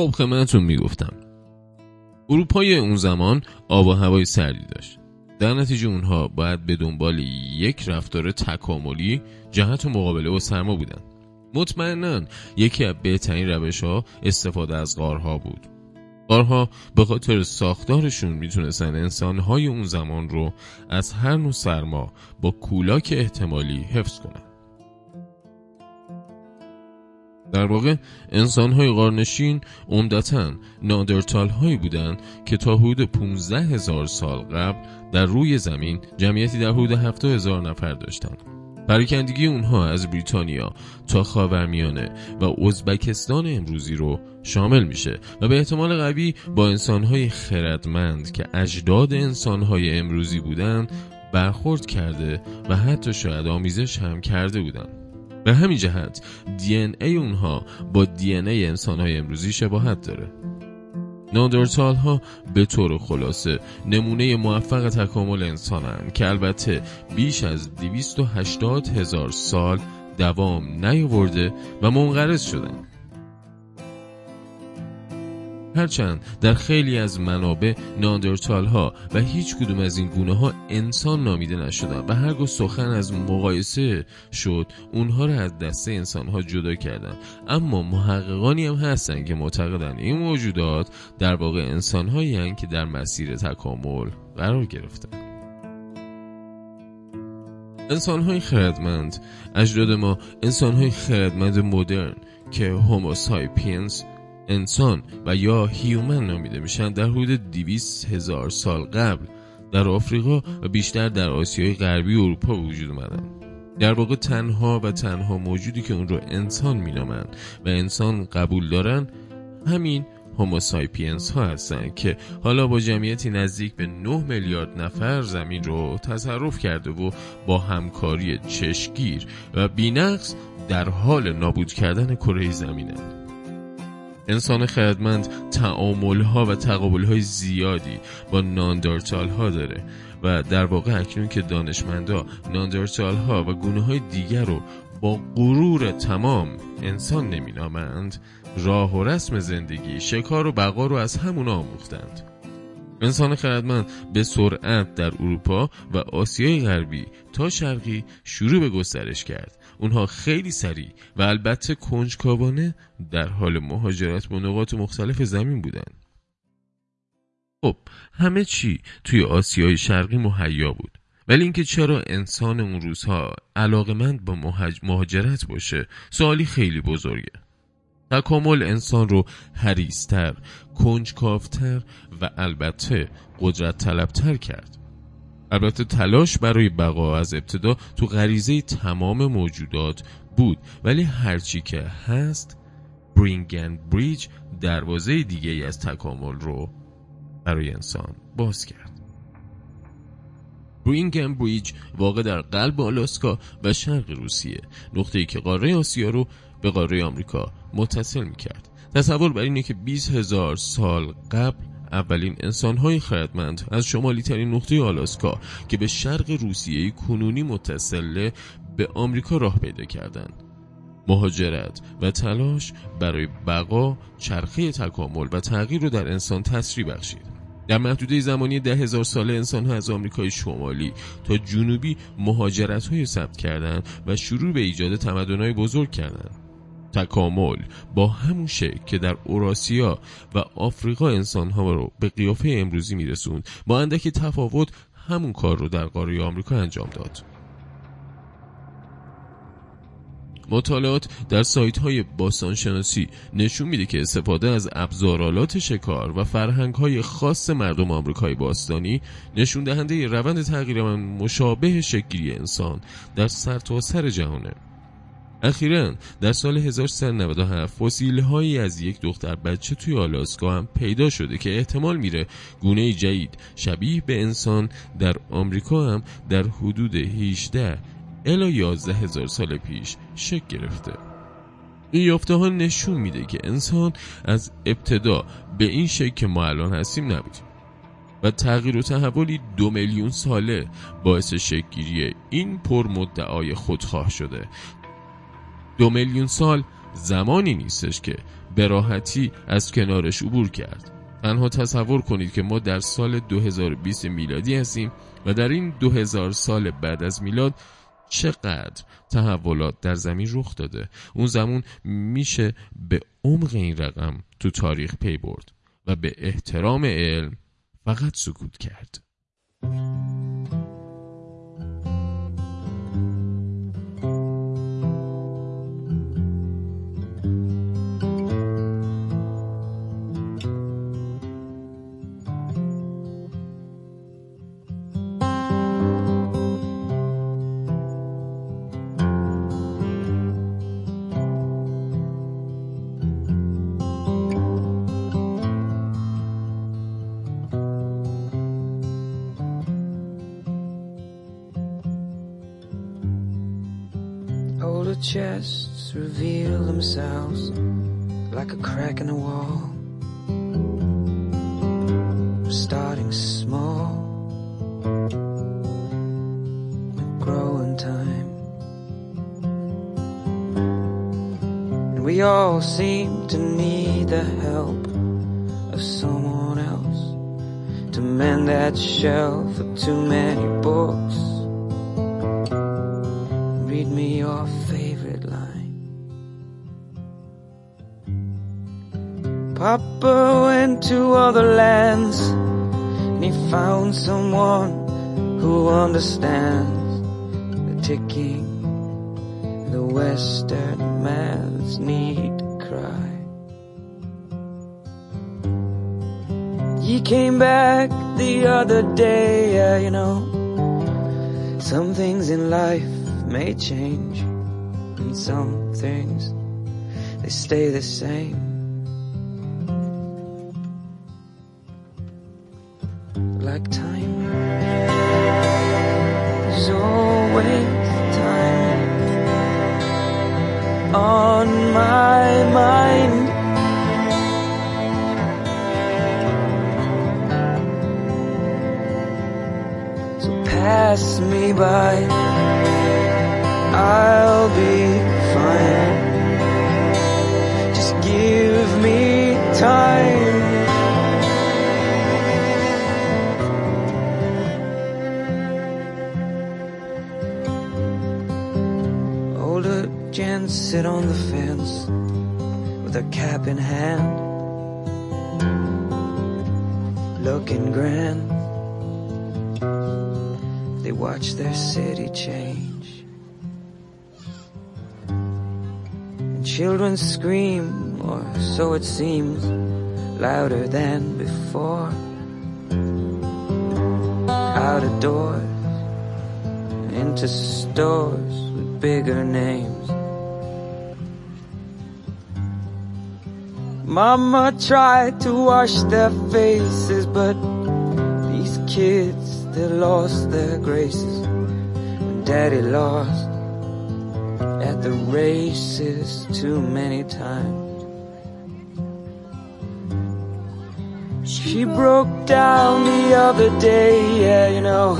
خب خدمتتون می‌گفتم. اروپای اون زمان آب و هوای سردی داشت. در نتیجه اونها باید به دنبال یک رفتار تکاملی جهت و مقابله و سرما بودن. مطمئنا یکی از بهترین روش ها استفاده از غارها بود. غارها به خاطر ساختارشون می‌تونستن انسانهای اون زمان رو از هر نوع سرما با کولاک احتمالی حفظ کنن. در واقع انسانهای غارنشین عمدتا نادرتال هایی بودند که تا حدود 15 هزار سال قبل در روی زمین جمعیتی در حدود 70 هزار نفر داشتند. پراکندگی اونها از بریتانیا تا خاورمیانه و ازبکستان امروزی رو شامل میشه و به احتمال قوی با انسانهای خردمند که اجداد انسانهای امروزی بودند برخورد کرده و حتی شاید آمیزش هم کرده بودند. به همین جهت دی ای اونها با دی ای انسان های امروزی شباهت داره. ناندرتال ها به طور خلاصه نمونه موفق تکامل انسانن که البته بیش از 280 هزار سال دوام نیاورده و منقرض شدن هرچند در خیلی از منابع ناندرتال ها و هیچ کدوم از این گونه ها انسان نامیده نشدن و هرگاه سخن از مقایسه شد اونها را از دسته انسان ها جدا کردن اما محققانی هم هستن که معتقدن این موجودات در واقع انسان هایی که در مسیر تکامل قرار گرفتن انسان های خردمند اجداد ما انسان های خردمند مدرن که هوموسایپینز انسان و یا human نامیده میشن در حدود 200 هزار سال قبل در آفریقا و بیشتر در آسیای غربی و اروپا وجود اومدن. در واقع تنها و تنها موجودی که اون رو انسان مینامن و انسان قبول دارن همین Homo sapiens ها هستن که حالا با جمعیتی نزدیک به 9 میلیارد نفر زمین رو تصرف کرده و با همکاری چشمگیر و بینقص در حال نابود کردن کره زمینند انسان خردمند تعامل ها و تقابل های زیادی با ناندرتال ها داره و در واقع اکنون که دانشمندا ناندرتال ها و گونه های دیگر رو با غرور تمام انسان نامند راه و رسم زندگی شکار و بقا رو از همون آموختند. انسان خردمند به سرعت در اروپا و آسیای غربی تا شرقی شروع به گسترش کرد. اونها خیلی سریع و البته کنجکاوانه در حال مهاجرت به نقاط مختلف زمین بودند. خب همه چی توی آسیای شرقی مهیا بود. ولی اینکه چرا انسان اون روزها علاقمند با مهاجرت باشه سوالی خیلی بزرگه. تکامل انسان رو حریستر، کنجکافتر و البته قدرت طلبتر کرد. البته تلاش برای بقا از ابتدا تو غریزه تمام موجودات بود ولی هرچی که هست برینگن بریج دروازه دیگه از تکامل رو برای انسان باز کرد. برینگن بریج واقع در قلب آلاسکا و شرق روسیه. نقطه ای که قاره آسیا رو به قاره آمریکا متصل می کرد تصور بر اینه که 20 هزار سال قبل اولین انسانهای خردمند از شمالی ترین نقطه آلاسکا که به شرق روسیه کنونی متصله به آمریکا راه پیدا کردند. مهاجرت و تلاش برای بقا چرخه تکامل و تغییر رو در انسان تسری بخشید در محدوده زمانی ده هزار ساله انسان ها از آمریکای شمالی تا جنوبی مهاجرت های ثبت کردند و شروع به ایجاد تمدن بزرگ کردند تکامل با همون شکل که در اوراسیا و آفریقا انسانها رو به قیافه امروزی میرسوند. با اندکی تفاوت همون کار رو در قاره آمریکا انجام داد. مطالعات در سایت های باستانشناسی نشون میده که استفاده از ابزارالات شکار و فرهنگ های خاص مردم آمریکای باستانی نشون دهنده روند تغییر مشابه شکلی انسان در سرتاسر سر جهانه. اخیرا در سال 1397 فسیل هایی از یک دختر بچه توی آلاسکا هم پیدا شده که احتمال میره گونه جدید شبیه به انسان در آمریکا هم در حدود 18 الا 11 هزار سال پیش شکل گرفته. این یافته ها نشون میده که انسان از ابتدا به این شکل که ما الان هستیم نبودیم و تغییر و تحولی دو میلیون ساله باعث شکلگیری این پر مدعای خودخواه شده. دو میلیون سال زمانی نیستش که به راحتی از کنارش عبور کرد. تنها تصور کنید که ما در سال 2020 میلادی هستیم و در این 2000 سال بعد از میلاد چقدر تحولات در زمین رخ داده. اون زمان میشه به عمق این رقم تو تاریخ پی برد و به احترام علم فقط سکوت کرد. Chests reveal themselves like a crack in the wall. Starting small, growing time. And we all seem to need the help of someone else to mend that shelf of too many books. Found someone who understands the ticking, the Western man's need to cry. He came back the other day, yeah, you know. Some things in life may change, and some things they stay the same. Like time, there's always time on my mind. So pass me by. I'll be fine. Just give me time. Sit on the fence with their cap in hand, looking grand. They watch their city change. And children scream, or so it seems, louder than before. Out of doors, into stores with bigger names. Mama tried to wash their faces, but these kids, they lost their graces. And Daddy lost at the races too many times. She broke down the other day, yeah, you know.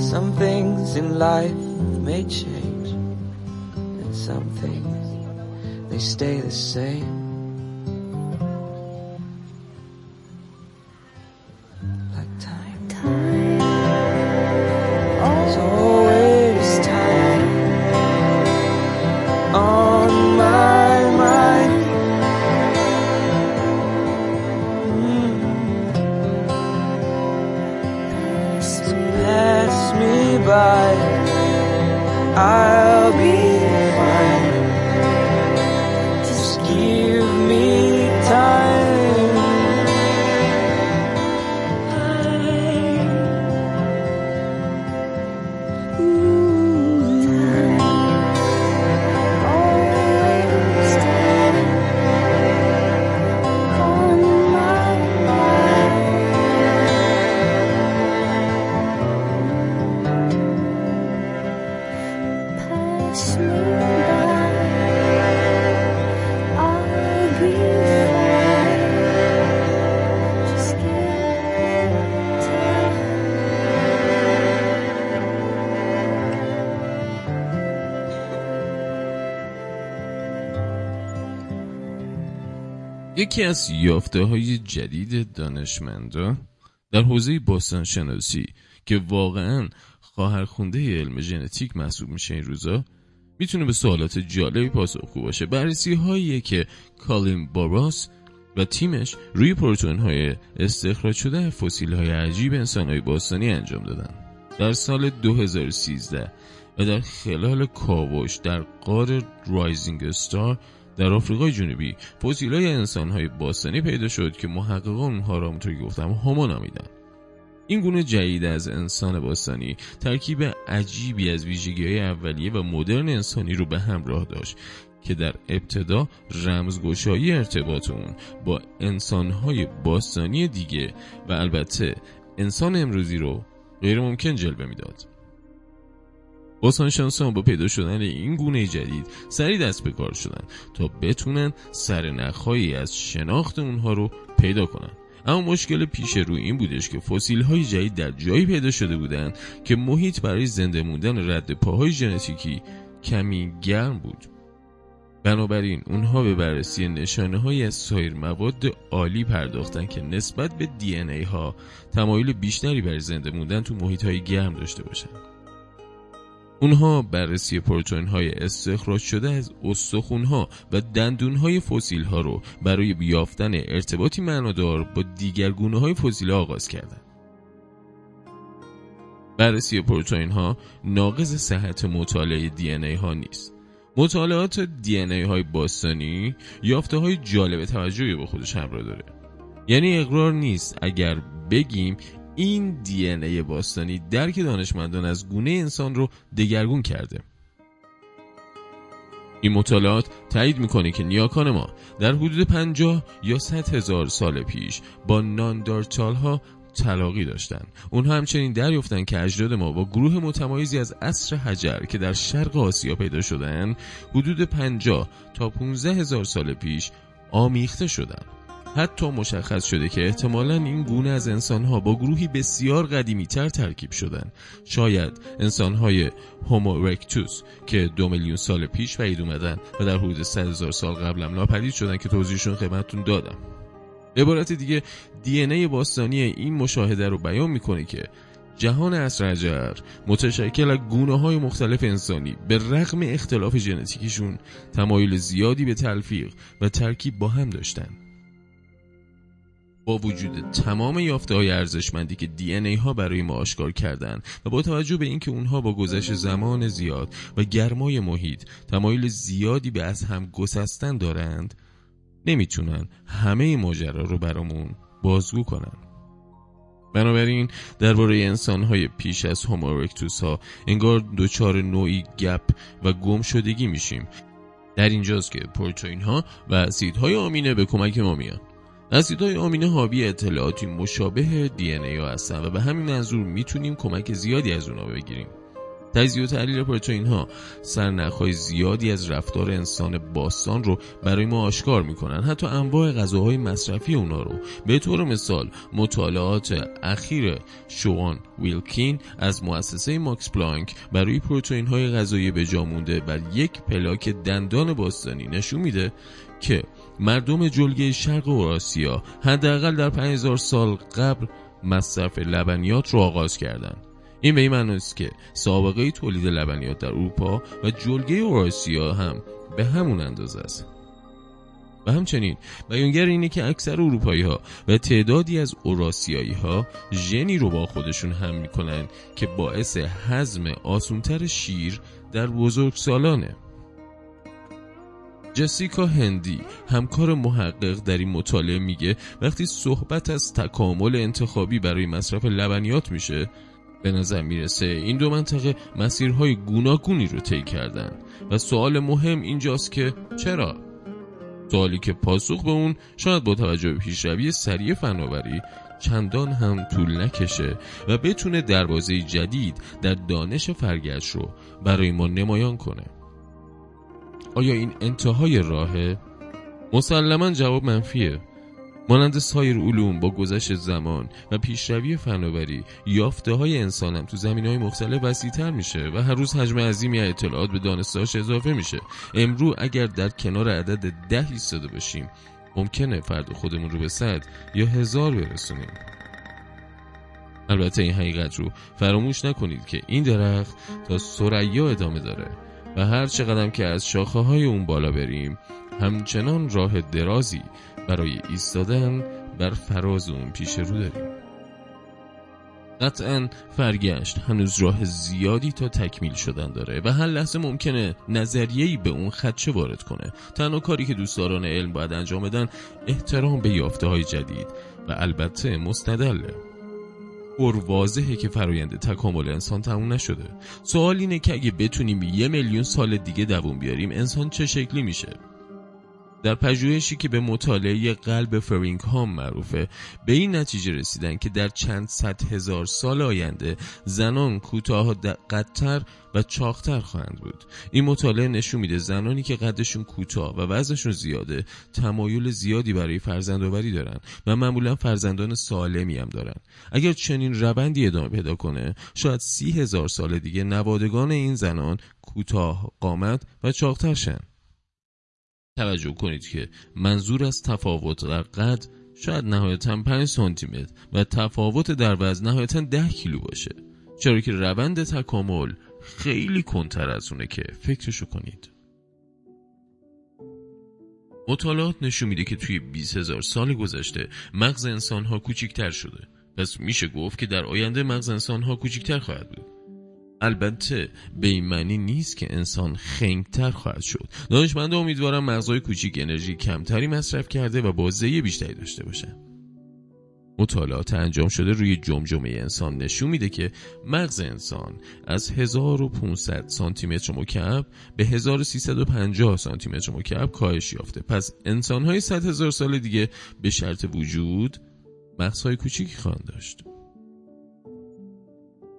Some things in life may change, and some things they stay the same. Oh. یکی از یافته های جدید دانشمندا در حوزه باستان شناسی که واقعا خواهرخونده علم ژنتیک محسوب میشه این روزا می‌تونه به سوالات جالبی پاسخگو باشه. بررسی هایی که کالین باراس و تیمش روی پروتئین های استخراج شده فسیل های عجیب انسان های باستانی انجام دادن. در سال 2013 و در خلال کاوش در غار Rising Star در آفریقای جنوبی فسیل های انسان های باستانی پیدا شد که محققان اونها را همونطور گفتم هومو نامیدن این گونه جدید از انسان باستانی ترکیب عجیبی از ویژگی های اولیه و مدرن انسانی رو به همراه داشت که در ابتدا رمزگشایی ارتباط اون با انسانهای باستانی دیگه و البته انسان امروزی رو غیر ممکن جلوه می‌داد. باستانشناسان با پیدا شدن این گونه جدید سریع دست به کار شدن تا بتونن سرنخهایی از شناخت اونها رو پیدا کنن اما مشکل پیش روی این بودش که فسیل های جدید در جایی پیدا شده بودند که محیط برای زنده موندن رد پاهای ژنتیکی کمی گرم بود بنابراین اونها به بررسی نشانه های از سایر مواد عالی پرداختن که نسبت به دی ای ها تمایل بیشتری برای زنده موندن تو محیط های گرم داشته باشند. اونها بررسی پروتئین های استخراج شده از استخون ها و دندون های فسیل ها رو برای بیافتن ارتباطی معنادار با دیگر گونه های فسیل آغاز کردند. بررسی پروتئین ها ناقض صحت مطالعه دی ای ها نیست. مطالعات دی ای های باستانی یافته های جالب توجهی به خودش همراه داره. یعنی اقرار نیست اگر بگیم این دی ای باستانی درک دانشمندان از گونه انسان رو دگرگون کرده این مطالعات تایید می‌کنه که نیاکان ما در حدود 50 یا 100 هزار سال پیش با ناندارچال ها تلاقی داشتند. اونها همچنین دریافتند که اجداد ما با گروه متمایزی از عصر حجر که در شرق آسیا پیدا شدند حدود 50 تا 15 هزار سال پیش آمیخته شدند. حتی مشخص شده که احتمالا این گونه از انسانها با گروهی بسیار قدیمی تر ترکیب شدن. شاید انسانهای هومو رکتوس که دو میلیون سال پیش پدید اومدن و در حدود 100 هزار سال قبلم ناپدید شدن که توضیحشون خدمتتون دادم. به عبارت دیگه دی ای باستانی این مشاهده رو بیان می‌کنه که جهان اسرجر متشکل از گونه های مختلف انسانی به رغم اختلاف ژنتیکیشون تمایل زیادی به تلفیق و ترکیب با هم داشتن. با وجود تمام یافته های ارزشمندی که دی ای ها برای ما آشکار کردن و با توجه به اینکه اونها با گذشت زمان زیاد و گرمای محیط تمایل زیادی به از هم گسستن دارند نمی‌تونن همه ماجرا رو برامون بازگو کنن. بنابراین درباره انسانهای پیش از هومورکتوس ها انگار دچار نوعی گپ و گم شدگی میشیم. در اینجاست که پروتئین ها و اسیدهای آمینه به کمک ما میان. اسیدهای آمینه حاوی اطلاعاتی مشابه دی ای ها هستن و به همین منظور می‌تونیم کمک زیادی از اونا بگیریم. تجزیه و تحلیل پروتئین ها سرنخهای زیادی از رفتار انسان باستان رو برای ما آشکار می‌کنن. حتی انواع غذاهای مصرفی اونا رو. به طور مثال مطالعات اخیر شوان ویلکین از مؤسسه ماکس پلانک برای پروتئین های غذایی به جا مونده و یک پلاک دندان باستانی نشون میده که مردم جلگه شرق اوراسیا حداقل در 5000 سال قبل مصرف لبنیات رو آغاز کردند. این به این معنی است که سابقه تولید لبنیات در اروپا و جلگه اوراسیا هم به همون اندازه است. و همچنین بیانگر اینه که اکثر اروپایی ها و تعدادی از اوراسیایی ها ژنی رو با خودشون هم می‌کنن که باعث هضم آسونتر شیر در بزرگ سالانه جسیکا هندی همکار محقق در این مطالعه میگه وقتی صحبت از تکامل انتخابی برای مصرف لبنیات میشه به نظر می‌رسه این دو منطقه مسیرهای گوناگونی رو طی کردن و سوال مهم اینجاست که چرا؟ سوالی که پاسخ به اون شاید با توجه به پیشروی سریع فناوری چندان هم طول نکشه و بتونه دروازه جدید در دانش فرگشت رو برای ما نمایان کنه آیا این انتهای راهه؟ مسلما جواب منفیه. مانند سایر علوم با گذشت زمان و پیشروی فناوری یافته های انسان هم تو زمین های مختلف وسیعتر میشه و هر روز حجم عظیمی اطلاعات به دانستاش اضافه میشه. امرو اگر در کنار عدد ده ایستاده باشیم ممکنه فرد خودمون رو به صد یا هزار برسونیم. البته این حقیقت رو فراموش نکنید که این درخت تا سریا ادامه داره. و هر چقدر که از شاخه های اون بالا بریم همچنان راه درازی برای ایستادن بر فراز اون پیش رو داریم. قطعا فرگشت هنوز راه زیادی تا تکمیل شدن داره و هر لحظه ممکنه نظریه‌ای به اون خدشه وارد کنه. تنها کاری که دوستداران علم باید انجام بدن احترام به یافته های جدید و البته مستدله پر واضحه که فرایند تکامل انسان تموم نشده. سوال اینه که اگه بتونیم یه میلیون سال دیگه دووم بیاریم انسان چه شکلی میشه؟ در پژوهشی که به مطالعه قلب فرینگهام معروفه به این نتیجه رسیدن که در چند صد هزار سال آینده زنان کوتاه قدتر و چاختر خواهند بود. این مطالعه نشون میده زنانی که قدشون کوتاه و وزنشون زیاده تمایل زیادی برای فرزندآوری دارن و معمولا فرزندان سالمی هم دارن. اگر چنین روندی ادامه پیدا کنه شاید سی هزار سال دیگه نوادگان این زنان کوتاه قامت و چاقتر شن. توجه کنید که منظور از تفاوت در قد شاید نهایتا 5 سانتی متر و تفاوت در وزن نهایتا 10 کیلو باشه. چرا که روند تکامل خیلی کنتر از اونه که فکرشو کنید. مطالعات نشون میده که توی 20 هزار سال گذشته مغز انسان ها کوچیکتر شده. پس میشه گفت که در آینده مغز انسان ها کوچیکتر خواهد بود. البته به این معنی نیست که انسان خنگتر خواهد شد. دانشمند امیدوارم مغزهای کوچیک انرژی کمتری مصرف کرده و بازدهی بیشتری داشته باشن مطالعات انجام شده روی جمجمه انسان نشون میده که مغز انسان از 1500 سانتی متر مکعب به 1350 سانتی متر مکعب کاهش یافته. پس انسانهای 100 هزار سال دیگه به شرط وجود مغزهای کوچیکی خواهند داشت.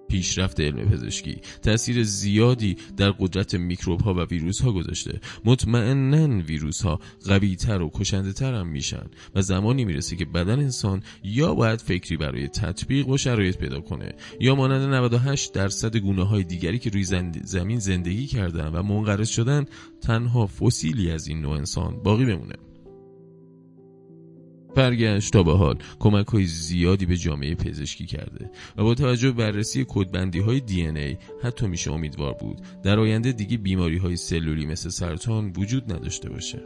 پیشرفت علم پزشکی. تاثیر زیادی در قدرت میکروب ها و ویروس ها گذاشته. مطمئنا ویروس ها قوی تر و کشنده تر هم میشن و زمانی می‌رسه که بدن انسان یا باید فکری برای تطبیق و شرایط پیدا کنه یا مانند 98 درصد گونه های دیگری که روی زمین زندگی کردن و منقرض شدن تنها فسیلی از این نوع انسان باقی بمونه. برگشت تا به حال. کمک های زیادی به جامعه پزشکی کرده. و با توجه به بررسی کدبندی های دی ای حتی میشه امیدوار بود. در آینده دیگه بیماری های سلولی مثل سرطان وجود نداشته باشه.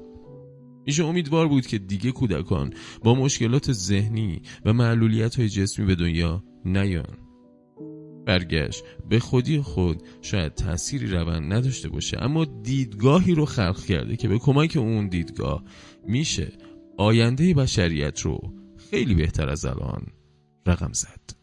میشه امیدوار بود که دیگه کودکان با مشکلات ذهنی و معلولیت های جسمی به دنیا نیان. برگشت. به خودی خود شاید تأثیری روند نداشته باشه اما دیدگاهی رو خلق کرده که به کمک اون دیدگاه میشه آینده بشریت رو خیلی بهتر از الان رقم زد.